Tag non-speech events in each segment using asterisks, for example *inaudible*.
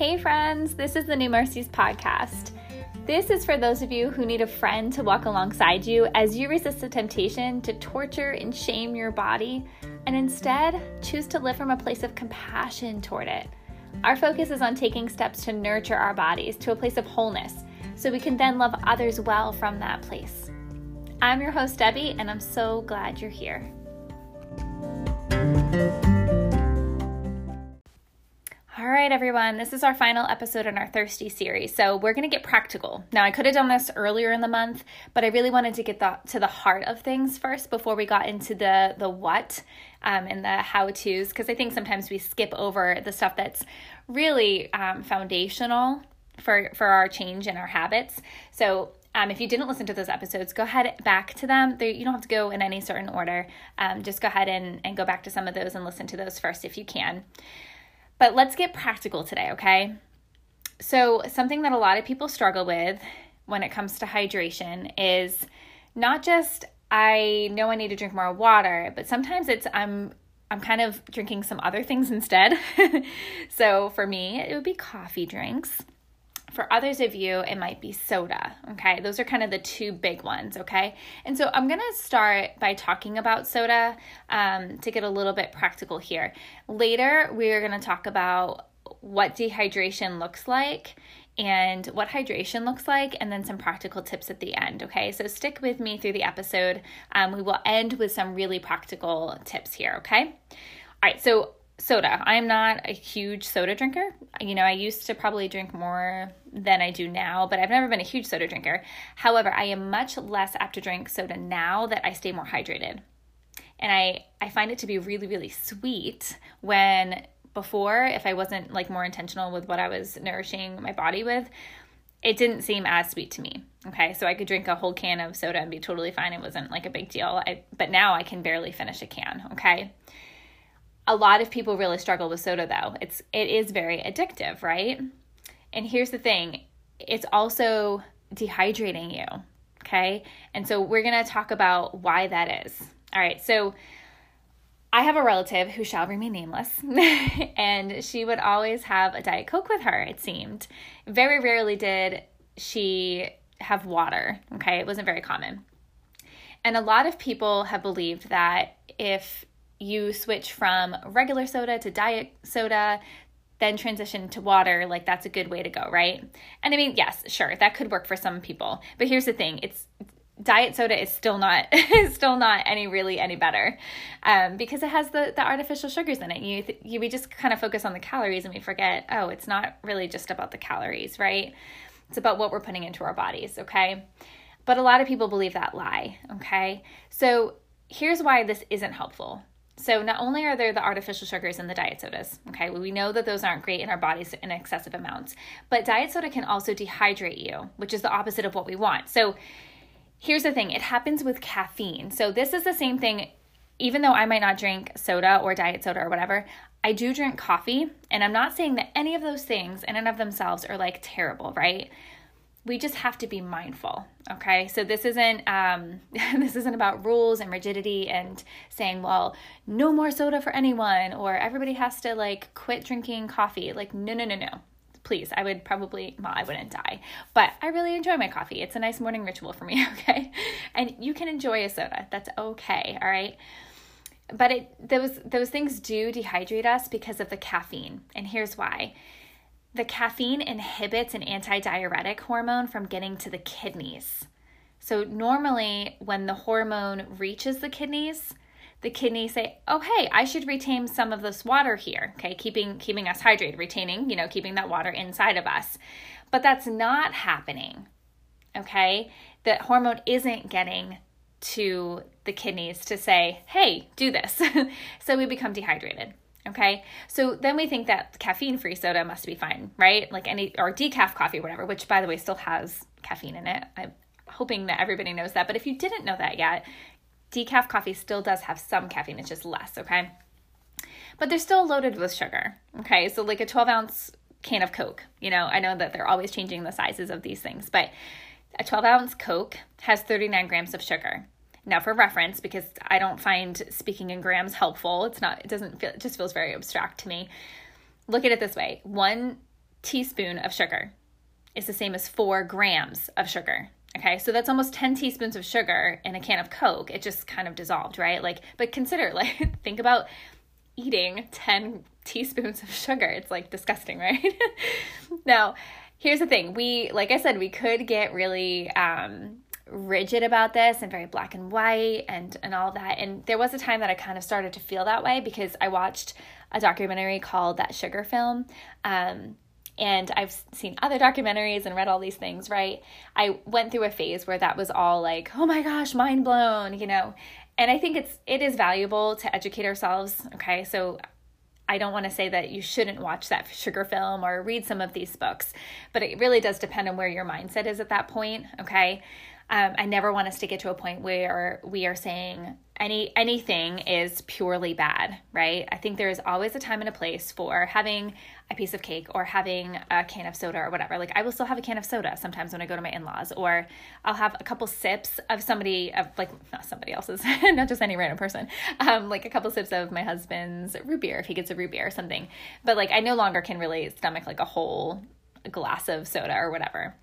Hey, friends, this is the New Mercies podcast. This is for those of you who need a friend to walk alongside you as you resist the temptation to torture and shame your body and instead choose to live from a place of compassion toward it. Our focus is on taking steps to nurture our bodies to a place of wholeness so we can then love others well from that place. I'm your host, Debbie, and I'm so glad you're here. All right, everyone, this is our final episode in our Thirsty series. So, we're going to get practical. Now, I could have done this earlier in the month, but I really wanted to get the, to the heart of things first before we got into the, the what um, and the how to's, because I think sometimes we skip over the stuff that's really um, foundational for, for our change and our habits. So, um, if you didn't listen to those episodes, go ahead back to them. They're, you don't have to go in any certain order. Um, just go ahead and, and go back to some of those and listen to those first if you can. But let's get practical today, okay? So, something that a lot of people struggle with when it comes to hydration is not just I know I need to drink more water, but sometimes it's I'm I'm kind of drinking some other things instead. *laughs* so, for me, it would be coffee drinks. For others of you, it might be soda. Okay. Those are kind of the two big ones. Okay. And so I'm to start by talking about soda um, to get a little bit practical here. Later, we're to talk about what dehydration looks like and what hydration looks like, and then some practical tips at the end. Okay, so stick with me through the episode. Um, we will end with some really practical tips here. Okay, all right, so soda. I'm not a huge soda drinker. You know, I used to probably drink more than I do now, but I've never been a huge soda drinker. However, I am much less apt to drink soda now that I stay more hydrated. And I I find it to be really really sweet when before if I wasn't like more intentional with what I was nourishing my body with, it didn't seem as sweet to me. Okay, so I could drink a whole can of soda and be totally fine. It wasn't like a big deal. I, but now I can barely finish a can. Okay, a lot of people really struggle with soda though. It's it is very addictive, right? And here's the thing, it's also dehydrating you. Okay? And so we're going to talk about why that is. All right. So I have a relative who shall remain nameless, *laughs* and she would always have a Diet Coke with her, it seemed. Very rarely did she have water, okay? It wasn't very common. And a lot of people have believed that if you switch from regular soda to diet soda, then transition to water, like that's a good way to go, right? And I mean, yes, sure, that could work for some people. But here's the thing, it's diet soda is still not *laughs* still not any really any better um, because it has the the artificial sugars in it. You, you we just kind of focus on the calories and we forget oh it's not really just about the calories right? It's about what we're putting into our bodies okay? But a lot of people believe that lie okay? So here's why this isn't helpful so, not only are there the artificial sugars in the diet sodas, okay, we know that those aren't great in our bodies in excessive amounts, but diet soda can also dehydrate you, which is the opposite of what we want. So, here's the thing it happens with caffeine. So, this is the same thing, even though I might not drink soda or diet soda or whatever, I do drink coffee, and I'm not saying that any of those things in and of themselves are like terrible, right? We just have to be mindful okay? So this isn't um, *laughs* this isn't about rules and rigidity and saying well no more soda for anyone or everybody has to like quit drinking coffee. Like no no no no. Please i would probably well i wouldn't die. But i really enjoy my coffee. It's a nice morning ritual for me *laughs* okay? And you can enjoy a soda. That's okay all right? But it those those things do dehydrate us because of the caffeine and here's why the caffeine inhibits an antidiuretic hormone from getting to the kidneys. So, normally, when the hormone reaches the kidneys, the kidneys say, "Oh, hey, I should retain some of this water here." Okay, keeping keeping us hydrated, retaining, you know, keeping that water inside of us. But that's not happening. Okay? The hormone isn't getting to the kidneys to say, "Hey, do this." *laughs* so we become dehydrated. Okay, so then we think that caffeine free soda must be fine, right? Like any, or decaf coffee, or whatever, which by the way still has caffeine in it. I'm hoping that everybody knows that. But if you didn't know that yet, decaf coffee still does have some caffeine, it's just less, okay? But they're still loaded with sugar, okay? So like a 12 ounce can of Coke, you know, I know that they're always changing the sizes of these things, but a 12 ounce Coke has 39 grams of sugar. Now, for reference, because I don't find speaking in grams helpful, it's not, it doesn't feel, it just feels very abstract to me. Look at it this way one teaspoon of sugar is the same as four grams of sugar. Okay, so that's almost 10 teaspoons of sugar in a can of Coke. It just kind of dissolved, right? Like, but consider, *laughs* like, think about eating 10 teaspoons of sugar. It's like disgusting, *laughs* right? now, here's the thing we, like I said, we could get really, um, rigid about this and very black and white and and all that and there was a time that I kind of started to feel that way because I watched a documentary called that sugar film um, and I've seen other documentaries and read all these things, right? I went through a phase where that was all like, oh my gosh, mind blown, you know. And I think it's it is valuable to educate ourselves, okay? So I don't want to say that you shouldn't watch that sugar film or read some of these books, but it really does depend on where your mindset is at that point, okay? Um, I never want us to get to a point where we are saying any anything is purely bad, right? I think there is always a time and a place for having a piece of cake or having a can of soda or whatever. Like I will still have a can of soda sometimes when I go to my in-laws, or I'll have a couple sips of somebody of like not somebody else's, *laughs* not just any random person. Um, like a couple sips of my husband's root beer if he gets a root beer or something. But like I no longer can really stomach like a whole glass of soda or whatever.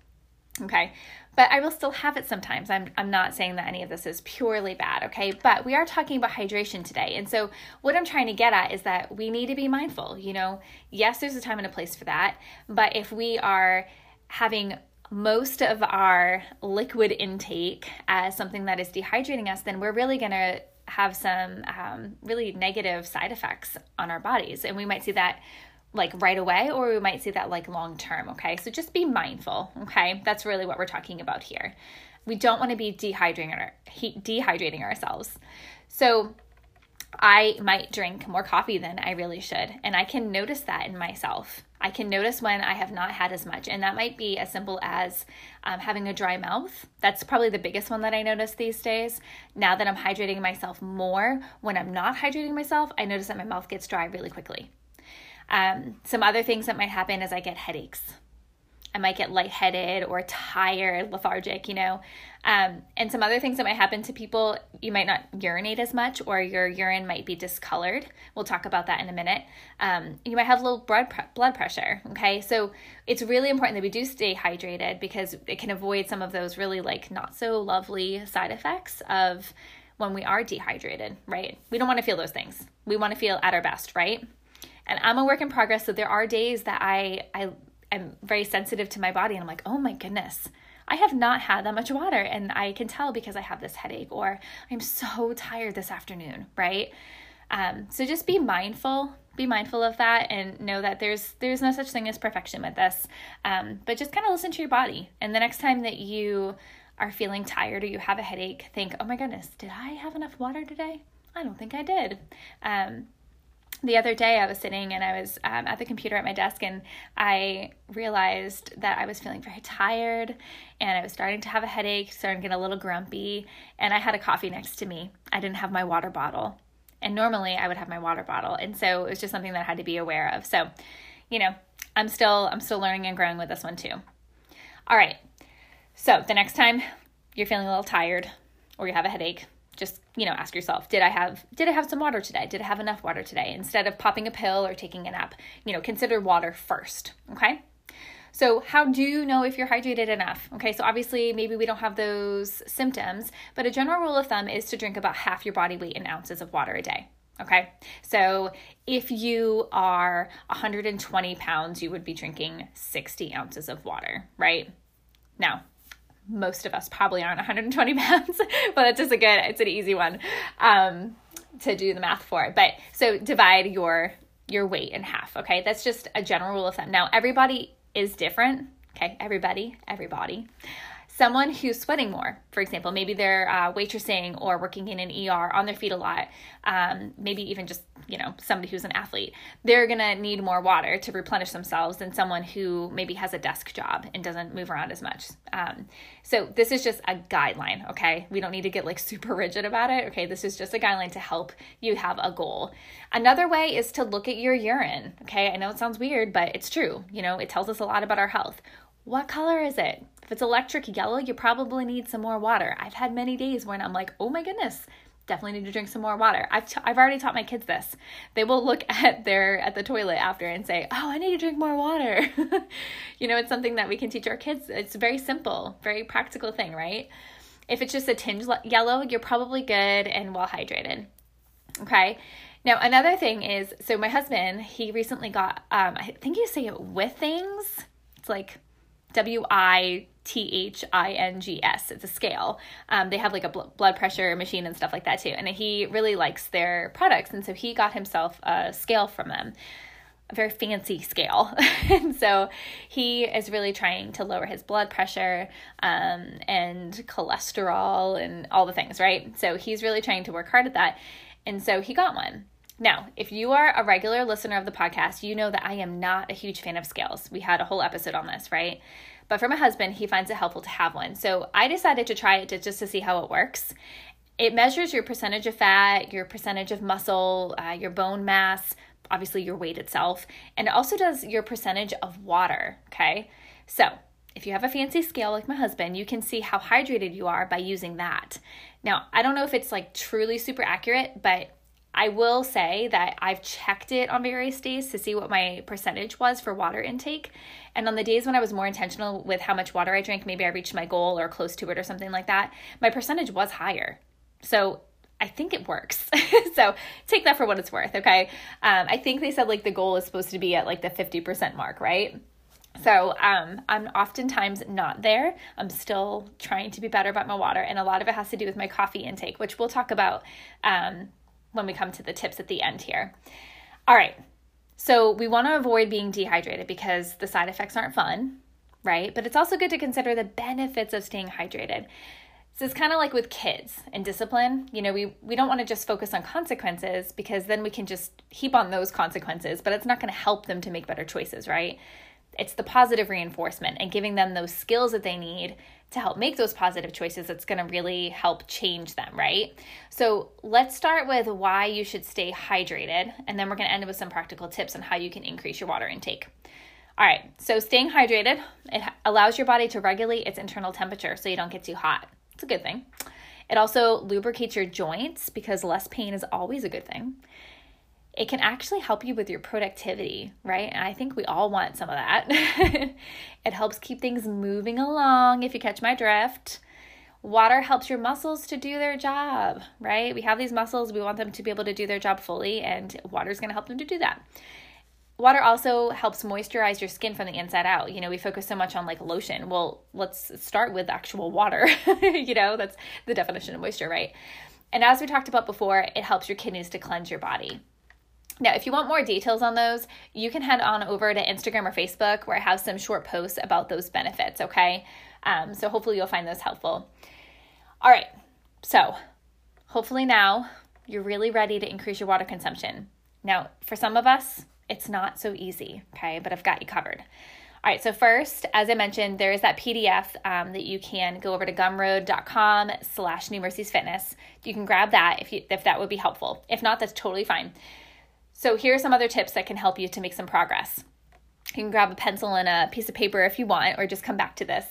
Okay but I will still have it sometimes. I'm, I'm not saying that any of this is purely bad, okay? But we are talking about hydration today. And so, what I'm trying to get at is that we need to be mindful. You know, yes, there's a time and a place for that. But if we are having most of our liquid intake as something that is dehydrating us, then we're really going to have some um, really negative side effects on our bodies. And we might see that like right away or we might see that like long term okay so just be mindful okay that's really what we're talking about here we don't want to be dehydrating our, dehydrating ourselves so I might drink more coffee than I really should. And I can notice that in myself. I can notice when I have not had as much. And that might be as simple as um, having a dry mouth. That's probably the biggest one that I notice these days. Now that I'm hydrating myself more, when I'm not hydrating myself, I notice that my mouth gets dry really quickly. Um, some other things that might happen is I get headaches. I might get lightheaded or tired, lethargic, you know. Um, and some other things that might happen to people, you might not urinate as much or your urine might be discolored. We'll talk about that in a minute. Um, you might have low blood, blood pressure, okay? So it's really important that we do stay hydrated because it can avoid some of those really like not so lovely side effects of when we are dehydrated, right? We don't want to feel those things. We want to feel at our best, right? And I'm a work in progress. So there are days that I I am very sensitive to my body, and I'm like, oh my goodness. I have not had that much water, and I can tell because I have this headache, or I'm so tired this afternoon, right? Um, so just be mindful, be mindful of that, and know that there's there's no such thing as perfection with this. Um, but just kind of listen to your body, and the next time that you are feeling tired or you have a headache, think, oh my goodness, did I have enough water today? I don't think I did. Um, the other day I was sitting and I was um, at the computer at my desk and I realized that I was feeling very tired and I was starting to have a headache, starting to get a little grumpy, and I had a coffee next to me. I didn't have my water bottle. And normally I would have my water bottle. And so it was just something that I had to be aware of. So, you know, I'm still I'm still learning and growing with this one too. All right. So, the next time you're feeling a little tired or you have a headache, just you know ask yourself did i have did i have some water today? Did i have enough water today? Instead of popping a pill or taking a nap you know consider water first okay? So how do you know if you're hydrated enough okay? So obviously maybe we don't have those symptoms but a general rule of thumb is to drink about half your body weight in ounces of water a day Okay, so if you are 120 pounds, you would be drinking 60 ounces of water, right? Now, most of us probably aren't *laughs* 120 pounds, but it's just a good, it's an easy one um, to do the math for. But so divide your your weight in half. Okay, that's just a general rule of thumb. Now everybody is different. Okay, everybody, everybody someone who's sweating more, for example, maybe they're uh, waitressing or working in an ER on their feet a lot, um, maybe even just, you know, somebody who's an athlete, they're going to need more water to replenish themselves than someone who maybe has a desk job and doesn't move around as much. Um, so this is just a guideline, okay? We don't need to get like super rigid about it, okay? This is just a guideline to help you have a goal. Another way is to look at your urine, okay? I know it sounds weird, but it's true. You know, it tells us a lot about our health. What color is it? If it's electric yellow, you probably need some more water. I've had many days when I'm like, oh my goodness, definitely need to drink some more water. I've, t- I've already taught my kids this. They will look *laughs* at their at the toilet after and say, "Oh, I need to drink more water." *laughs* you know, it's something that we can teach our kids. It's very simple, very practical thing, right? If it's just a tinge yellow, you're probably good and well hydrated. Okay. Now another thing is, so my husband, he recently got, um, I think you say it Withings. It's like W I T H I N G S. It's a scale. Um, they have like a bl- blood pressure machine and stuff like that too. And he really likes their products. And so he got himself a scale from them, a very fancy scale. *laughs* and so he is really trying to lower his blood pressure um, and cholesterol and all the things, right? So he's really trying to work hard at that. And so he got one. Now, if you are a regular listener of the podcast, you know that I am not a huge fan of scales. We had a whole episode on this, right? But for my husband, he finds it helpful to have one. So I decided to try it to, just to see how it works. It measures your percentage of fat, your percentage of muscle, uh, your bone mass, obviously your weight itself, and it also does your percentage of water. Okay. So if you have a fancy scale like my husband, you can see how hydrated you are by using that. Now, I don't know if it's like truly super accurate, but I will say that I've checked it on various days to see what my percentage was for water intake. And on the days when I was more intentional with how much water I drank, maybe I reached my goal or close to it or something like that, my percentage was higher. So I think it works. *laughs* so take that for what it's worth, okay? Um, I think they said like the goal is supposed to be at like the 50% mark, right? So um, I'm oftentimes not there. I'm still trying to be better about my water, and a lot of it has to do with my coffee intake, which we'll talk about um, when we come to the tips at the end here. All right. So we want to avoid being dehydrated because the side effects aren't fun, right? But it's also good to consider the benefits of staying hydrated. So it's kind of like with kids and discipline. You know, we, we don't want to just focus on consequences because then we can just heap on those consequences, but it's not going to help them to make better choices, right? It's the positive reinforcement and giving them those skills that they need to help make those positive choices that's going to really help change them, right? So let's start with why you should stay hydrated, and then we're going to end with some practical tips on how you can increase your water intake. All right, so staying hydrated, it allows your body to regulate its internal temperature so you don't get too hot. It's a good thing. It also lubricates your joints because less pain is always a good thing it can actually help you with your productivity, right? And I think we all want some of that. *laughs* it helps keep things moving along, if you catch my drift. Water helps your muscles to do their job, right? We have these muscles, we want them to be able to do their job fully, and water is going to help them to do that. Water also helps moisturize your skin from the inside out. You know, we focus so much on like lotion. Well, let's start with actual water. *laughs* you know, that's the definition of moisture, right? And as we talked about before, it helps your kidneys to cleanse your body. Now, if you want more details on those, you can head on over to Instagram or Facebook where I have some short posts about those benefits, okay? Um, so hopefully you'll find those helpful. All right, so hopefully now you're really ready to increase your water consumption. Now, for some of us, it's not so easy, okay? But I've got you covered. All right, so first, as I mentioned, there is that PDF um, that you can go over to gumroad.com slash New Mercies Fitness. You can grab that if, you, if that would be helpful. If not, that's totally fine. So, here are some other tips that can help you to make some progress. You can grab a pencil and a piece of paper if you want, or just come back to this.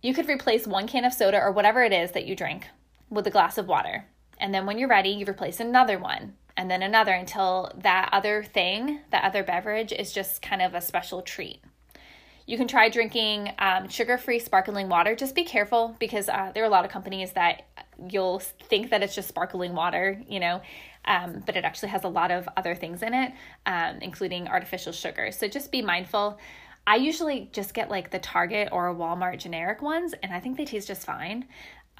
You could replace one can of soda or whatever it is that you drink with a glass of water. And then when you're ready, you replace another one and then another until that other thing, that other beverage, is just kind of a special treat. You can try drinking um, sugar free sparkling water. Just be careful because uh, there are a lot of companies that you'll think that it's just sparkling water, you know, um, but it actually has a lot of other things in it, um, including artificial sugar. So just be mindful. I usually just get like the Target or Walmart generic ones, and I think they taste just fine.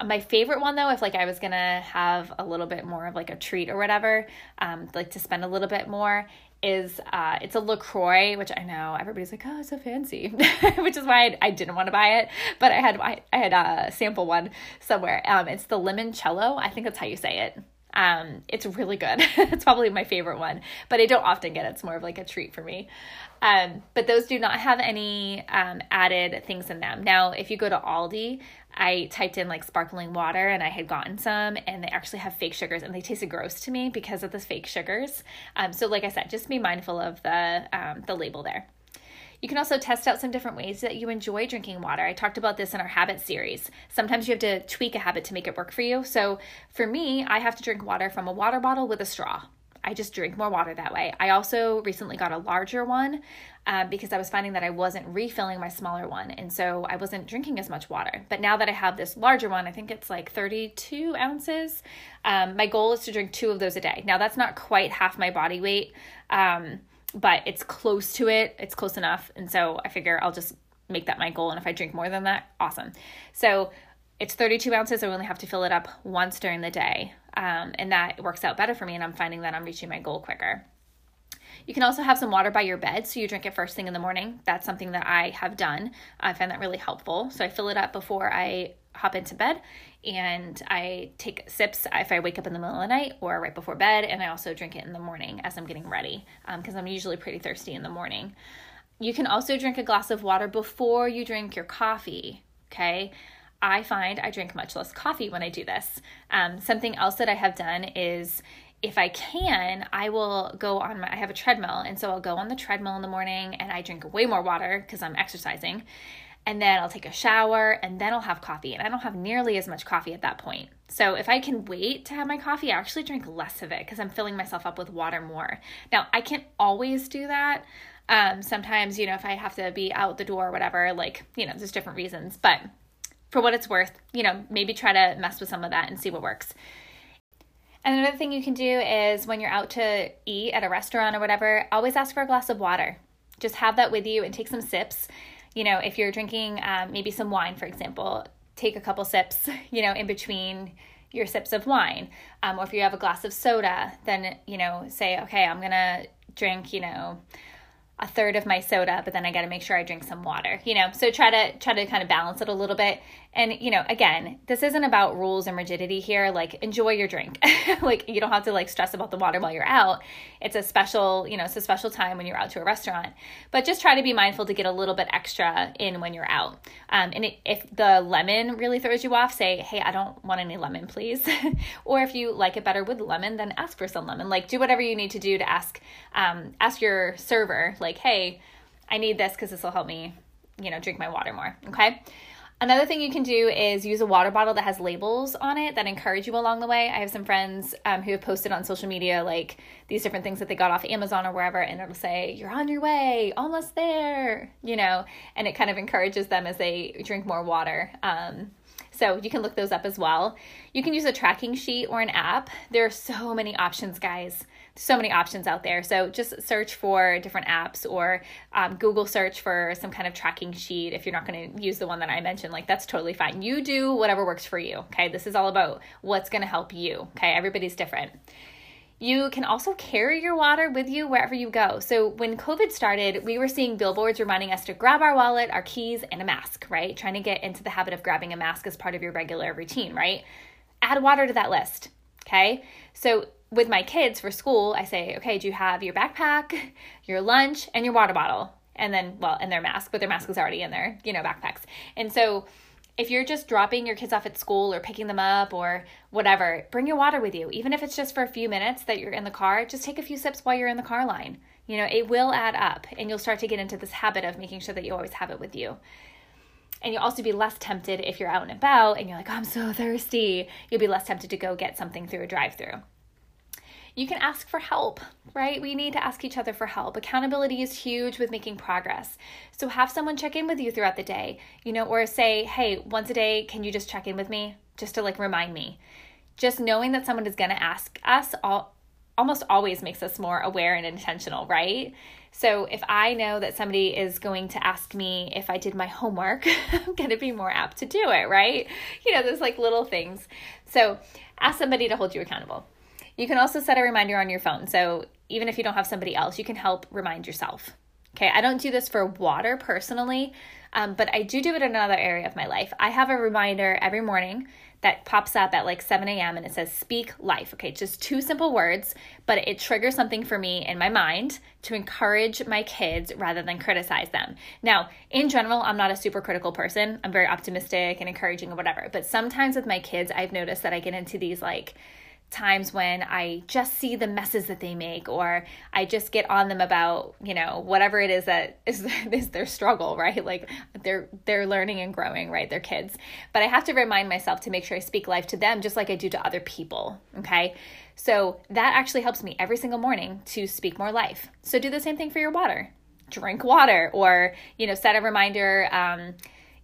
My favorite one though, if like I was gonna have a little bit more of like a treat or whatever, um, like to spend a little bit more, is uh, it's a LaCroix, which I know everybody's like, oh, it's so fancy, *laughs* which is why I, I, didn't want to buy it. But I had I, I had a sample one somewhere. Um, it's the limoncello. I think that's how you say it. Um, it's really good. *laughs* it's probably my favorite one, but I don't often get it. It's more of like a treat for me. Um, but those do not have any um, added things in them. Now, if you go to Aldi, I typed in like sparkling water and I had gotten some, and they actually have fake sugars, and they tasted gross to me because of the fake sugars. Um, so, like I said, just be mindful of the um, the label there. You can also test out some different ways that you enjoy drinking water. I talked about this in our habit series. Sometimes you have to tweak a habit to make it work for you. So for me, I have to drink water from a water bottle with a straw. I just drink more water that way. I also recently got a larger one um, because I was finding that I wasn't refilling my smaller one. And so I wasn't drinking as much water. But now that I have this larger one, I think it's like 32 ounces. Um, my goal is to drink two of those a day. Now, that's not quite half my body weight, um, but it's close to it. It's close enough. And so I figure I'll just make that my goal. And if I drink more than that, awesome. So it's 32 ounces. I only have to fill it up once during the day. Um, and that works out better for me. And I'm finding that I'm reaching my goal quicker. You can also have some water by your bed so you drink it first thing in the morning. That's something that I have done. I find that really helpful. So I fill it up before I hop into bed and I take sips if I wake up in the middle of the night or right before bed. And I also drink it in the morning as I'm getting ready because um, I'm usually pretty thirsty in the morning. You can also drink a glass of water before you drink your coffee. Okay. I find I drink much less coffee when I do this. Um, something else that I have done is if I can, I will go on my I have a treadmill and so I'll go on the treadmill in the morning and I drink way more water because I'm exercising. And then I'll take a shower and then I'll have coffee. And I don't have nearly as much coffee at that point. So if I can wait to have my coffee, I actually drink less of it because I'm filling myself up with water more. Now, I can't always do that. Um, sometimes, you know, if I have to be out the door or whatever, like, you know, there's different reasons. But for what it's worth, you know, maybe try to mess with some of that and see what works. And another thing you can do is when you're out to eat at a restaurant or whatever, always ask for a glass of water. Just have that with you and take some sips. You know, if you're drinking um, maybe some wine, for example, take a couple sips, *laughs* you know, in between your sips of wine. Um, or if you have a glass of soda, then, you know, say, okay, I'm going to drink, you know, a third of my soda, but then I got to make sure I drink some water, you know. So try to try to kind of balance it a little bit. And you know, again, this isn't about rules and rigidity here. Like enjoy your drink. *laughs* like you don't have to like stress about the water while you're out. It's a special, you know, it's a special time when you're out to a restaurant. But just try to be mindful to get a little bit extra in when you're out. Um, and it, if the lemon really throws you off, say, "Hey, I don't want any lemon, please." *laughs* or if you like it better with lemon, then ask for some lemon. Like do whatever you need to do to ask um, ask your server like like, hey, I need this because this will help me, you know, drink my water more. Okay. Another thing you can do is use a water bottle that has labels on it that encourage you along the way. I have some friends um, who have posted on social media like these different things that they got off Amazon or wherever, and it'll say, You're on your way, almost there, you know, and it kind of encourages them as they drink more water. Um, so you can look those up as well. You can use a tracking sheet or an app. There are so many options, guys so many options out there. So just search for different apps or um, Google search for some kind of tracking sheet. If you're not going to use the one that I mentioned, like that's totally fine. You do whatever works for you. Okay. This is all about what's going to help you. Okay. Everybody's different. You can also carry your water with you wherever you go. So when COVID started, we were seeing billboards reminding us to grab our wallet, our keys, and a mask, right? Trying to get into the habit of grabbing a mask as part of your regular routine, right? Add water to that list. Okay. So with my kids for school, I say, okay, do you have your backpack, *laughs* your lunch, and your water bottle? And then, well, and their mask, but their mask is already in their, you know, backpacks. And so if you're just dropping your kids off at school or picking them up or whatever, bring your water with you. Even if it's just for a few minutes that you're in the car, just take a few sips while you're in the car line. You know, it will add up and you'll start to get into this habit of making sure that you always have it with you. And you'll also be less tempted if you're out and about and you're like, oh, I'm so thirsty. You'll be less tempted to go get something through a drive through you can ask for help, right? We need to ask each other for help. Accountability is huge with making progress. So have someone check in with you throughout the day, you know, or say, hey, once a day, can you just check in with me? Just to like remind me. Just knowing that someone is going to ask us all almost always makes us more aware and intentional, right? So if I know that somebody is going to ask me if I did my homework, *laughs* I'm going to be more apt to do it, right? You know, those like little things. So ask somebody to hold you accountable. You can also set a reminder on your phone. So even if you don't have somebody else, you can help remind yourself. Okay, I don't do this for water personally, um, but I do do it in another area of my life. I have a reminder every morning that pops up at like 7 a.m. and it says speak life. Okay, just two simple words, but it triggers something for me in my mind to encourage my kids rather than criticize them. Now, in general, I'm not a super critical person. I'm very optimistic and encouraging and whatever. But sometimes with my kids, I've noticed that I get into these like times when I just see the messes that they make, or I just get on them about, you know, whatever it is that *laughs* is, is their struggle, right? Like they're they're learning and growing, right? They're kids. But I have to remind myself to make sure I speak life to them just like I do to other people. Okay. So that actually helps me every single morning to speak more life. So do the same thing for your water. Drink water or, you know, set a reminder. Um,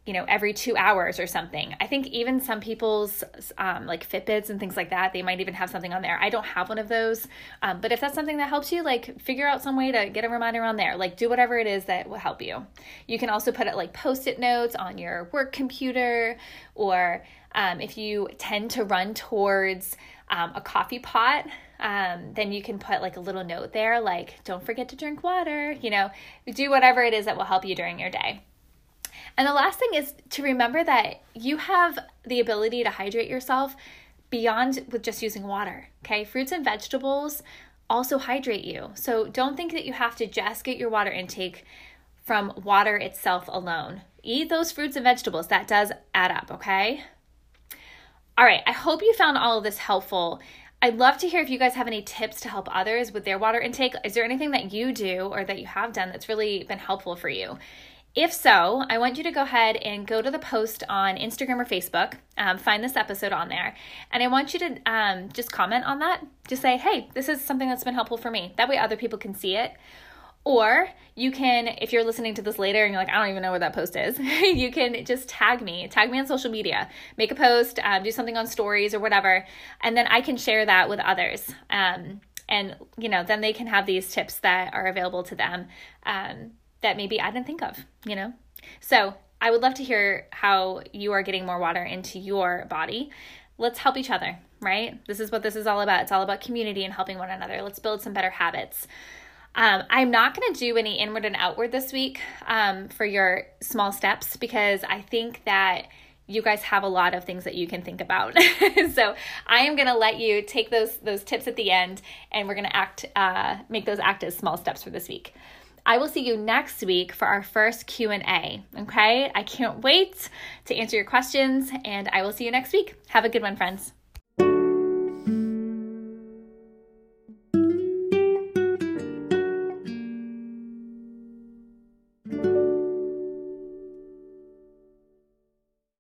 you know every two hours or something. I think even some people's um, like fitbits and things like that they might even have something on there. I don't have one of those um, but if that's something that helps you like figure out some way to get a reminder on there. Like do whatever it is that will help you. You can also put it like post-it notes on your work computer or um, if you tend to run towards um, a coffee pot um, then you can put like a little note there like don't forget to drink water you know? Do whatever it is that will help you during your day and the last thing is to remember that you have the ability to hydrate yourself beyond with just using water. Okay, fruits and vegetables also hydrate you. So don't think that you have to just get your water intake from water itself alone. Eat those fruits and vegetables, that does add up, okay? All right, I hope you found all of this helpful. I'd love to hear if you guys have any tips to help others with their water intake. Is there anything that you do or that you have done that's really been helpful for you? If so, I want you to go ahead and go to the post on Instagram or Facebook, um, find this episode on there, and I want you to um, just comment on that. Just say, hey, this is something that's been helpful for me. That way other people can see it. Or you can, if you're listening to this later and you're like, I don't even know where that post is, *laughs* you can just tag me, tag me on social media, make a post, um, do something on stories or whatever, and then I can share that with others. Um, and, you know, then they can have these tips that are available to them. Um, that maybe I didn't think of, you know? So I would love to hear how you are getting more water into your body. Let's help each other, right? This is what this is all about. It's all about community and helping one another. Let's build some better habits. Um, I'm not going to do any inward and outward this week um, for your small steps because I think that you guys have a lot of things that you can think about. *laughs* so I am going to let you take those those tips at the end, and we're going to act uh, make those act as small steps for this week. I will see you next week for our first Q&A, okay? I can't wait to answer your questions and I will see you next week. Have a good one, friends.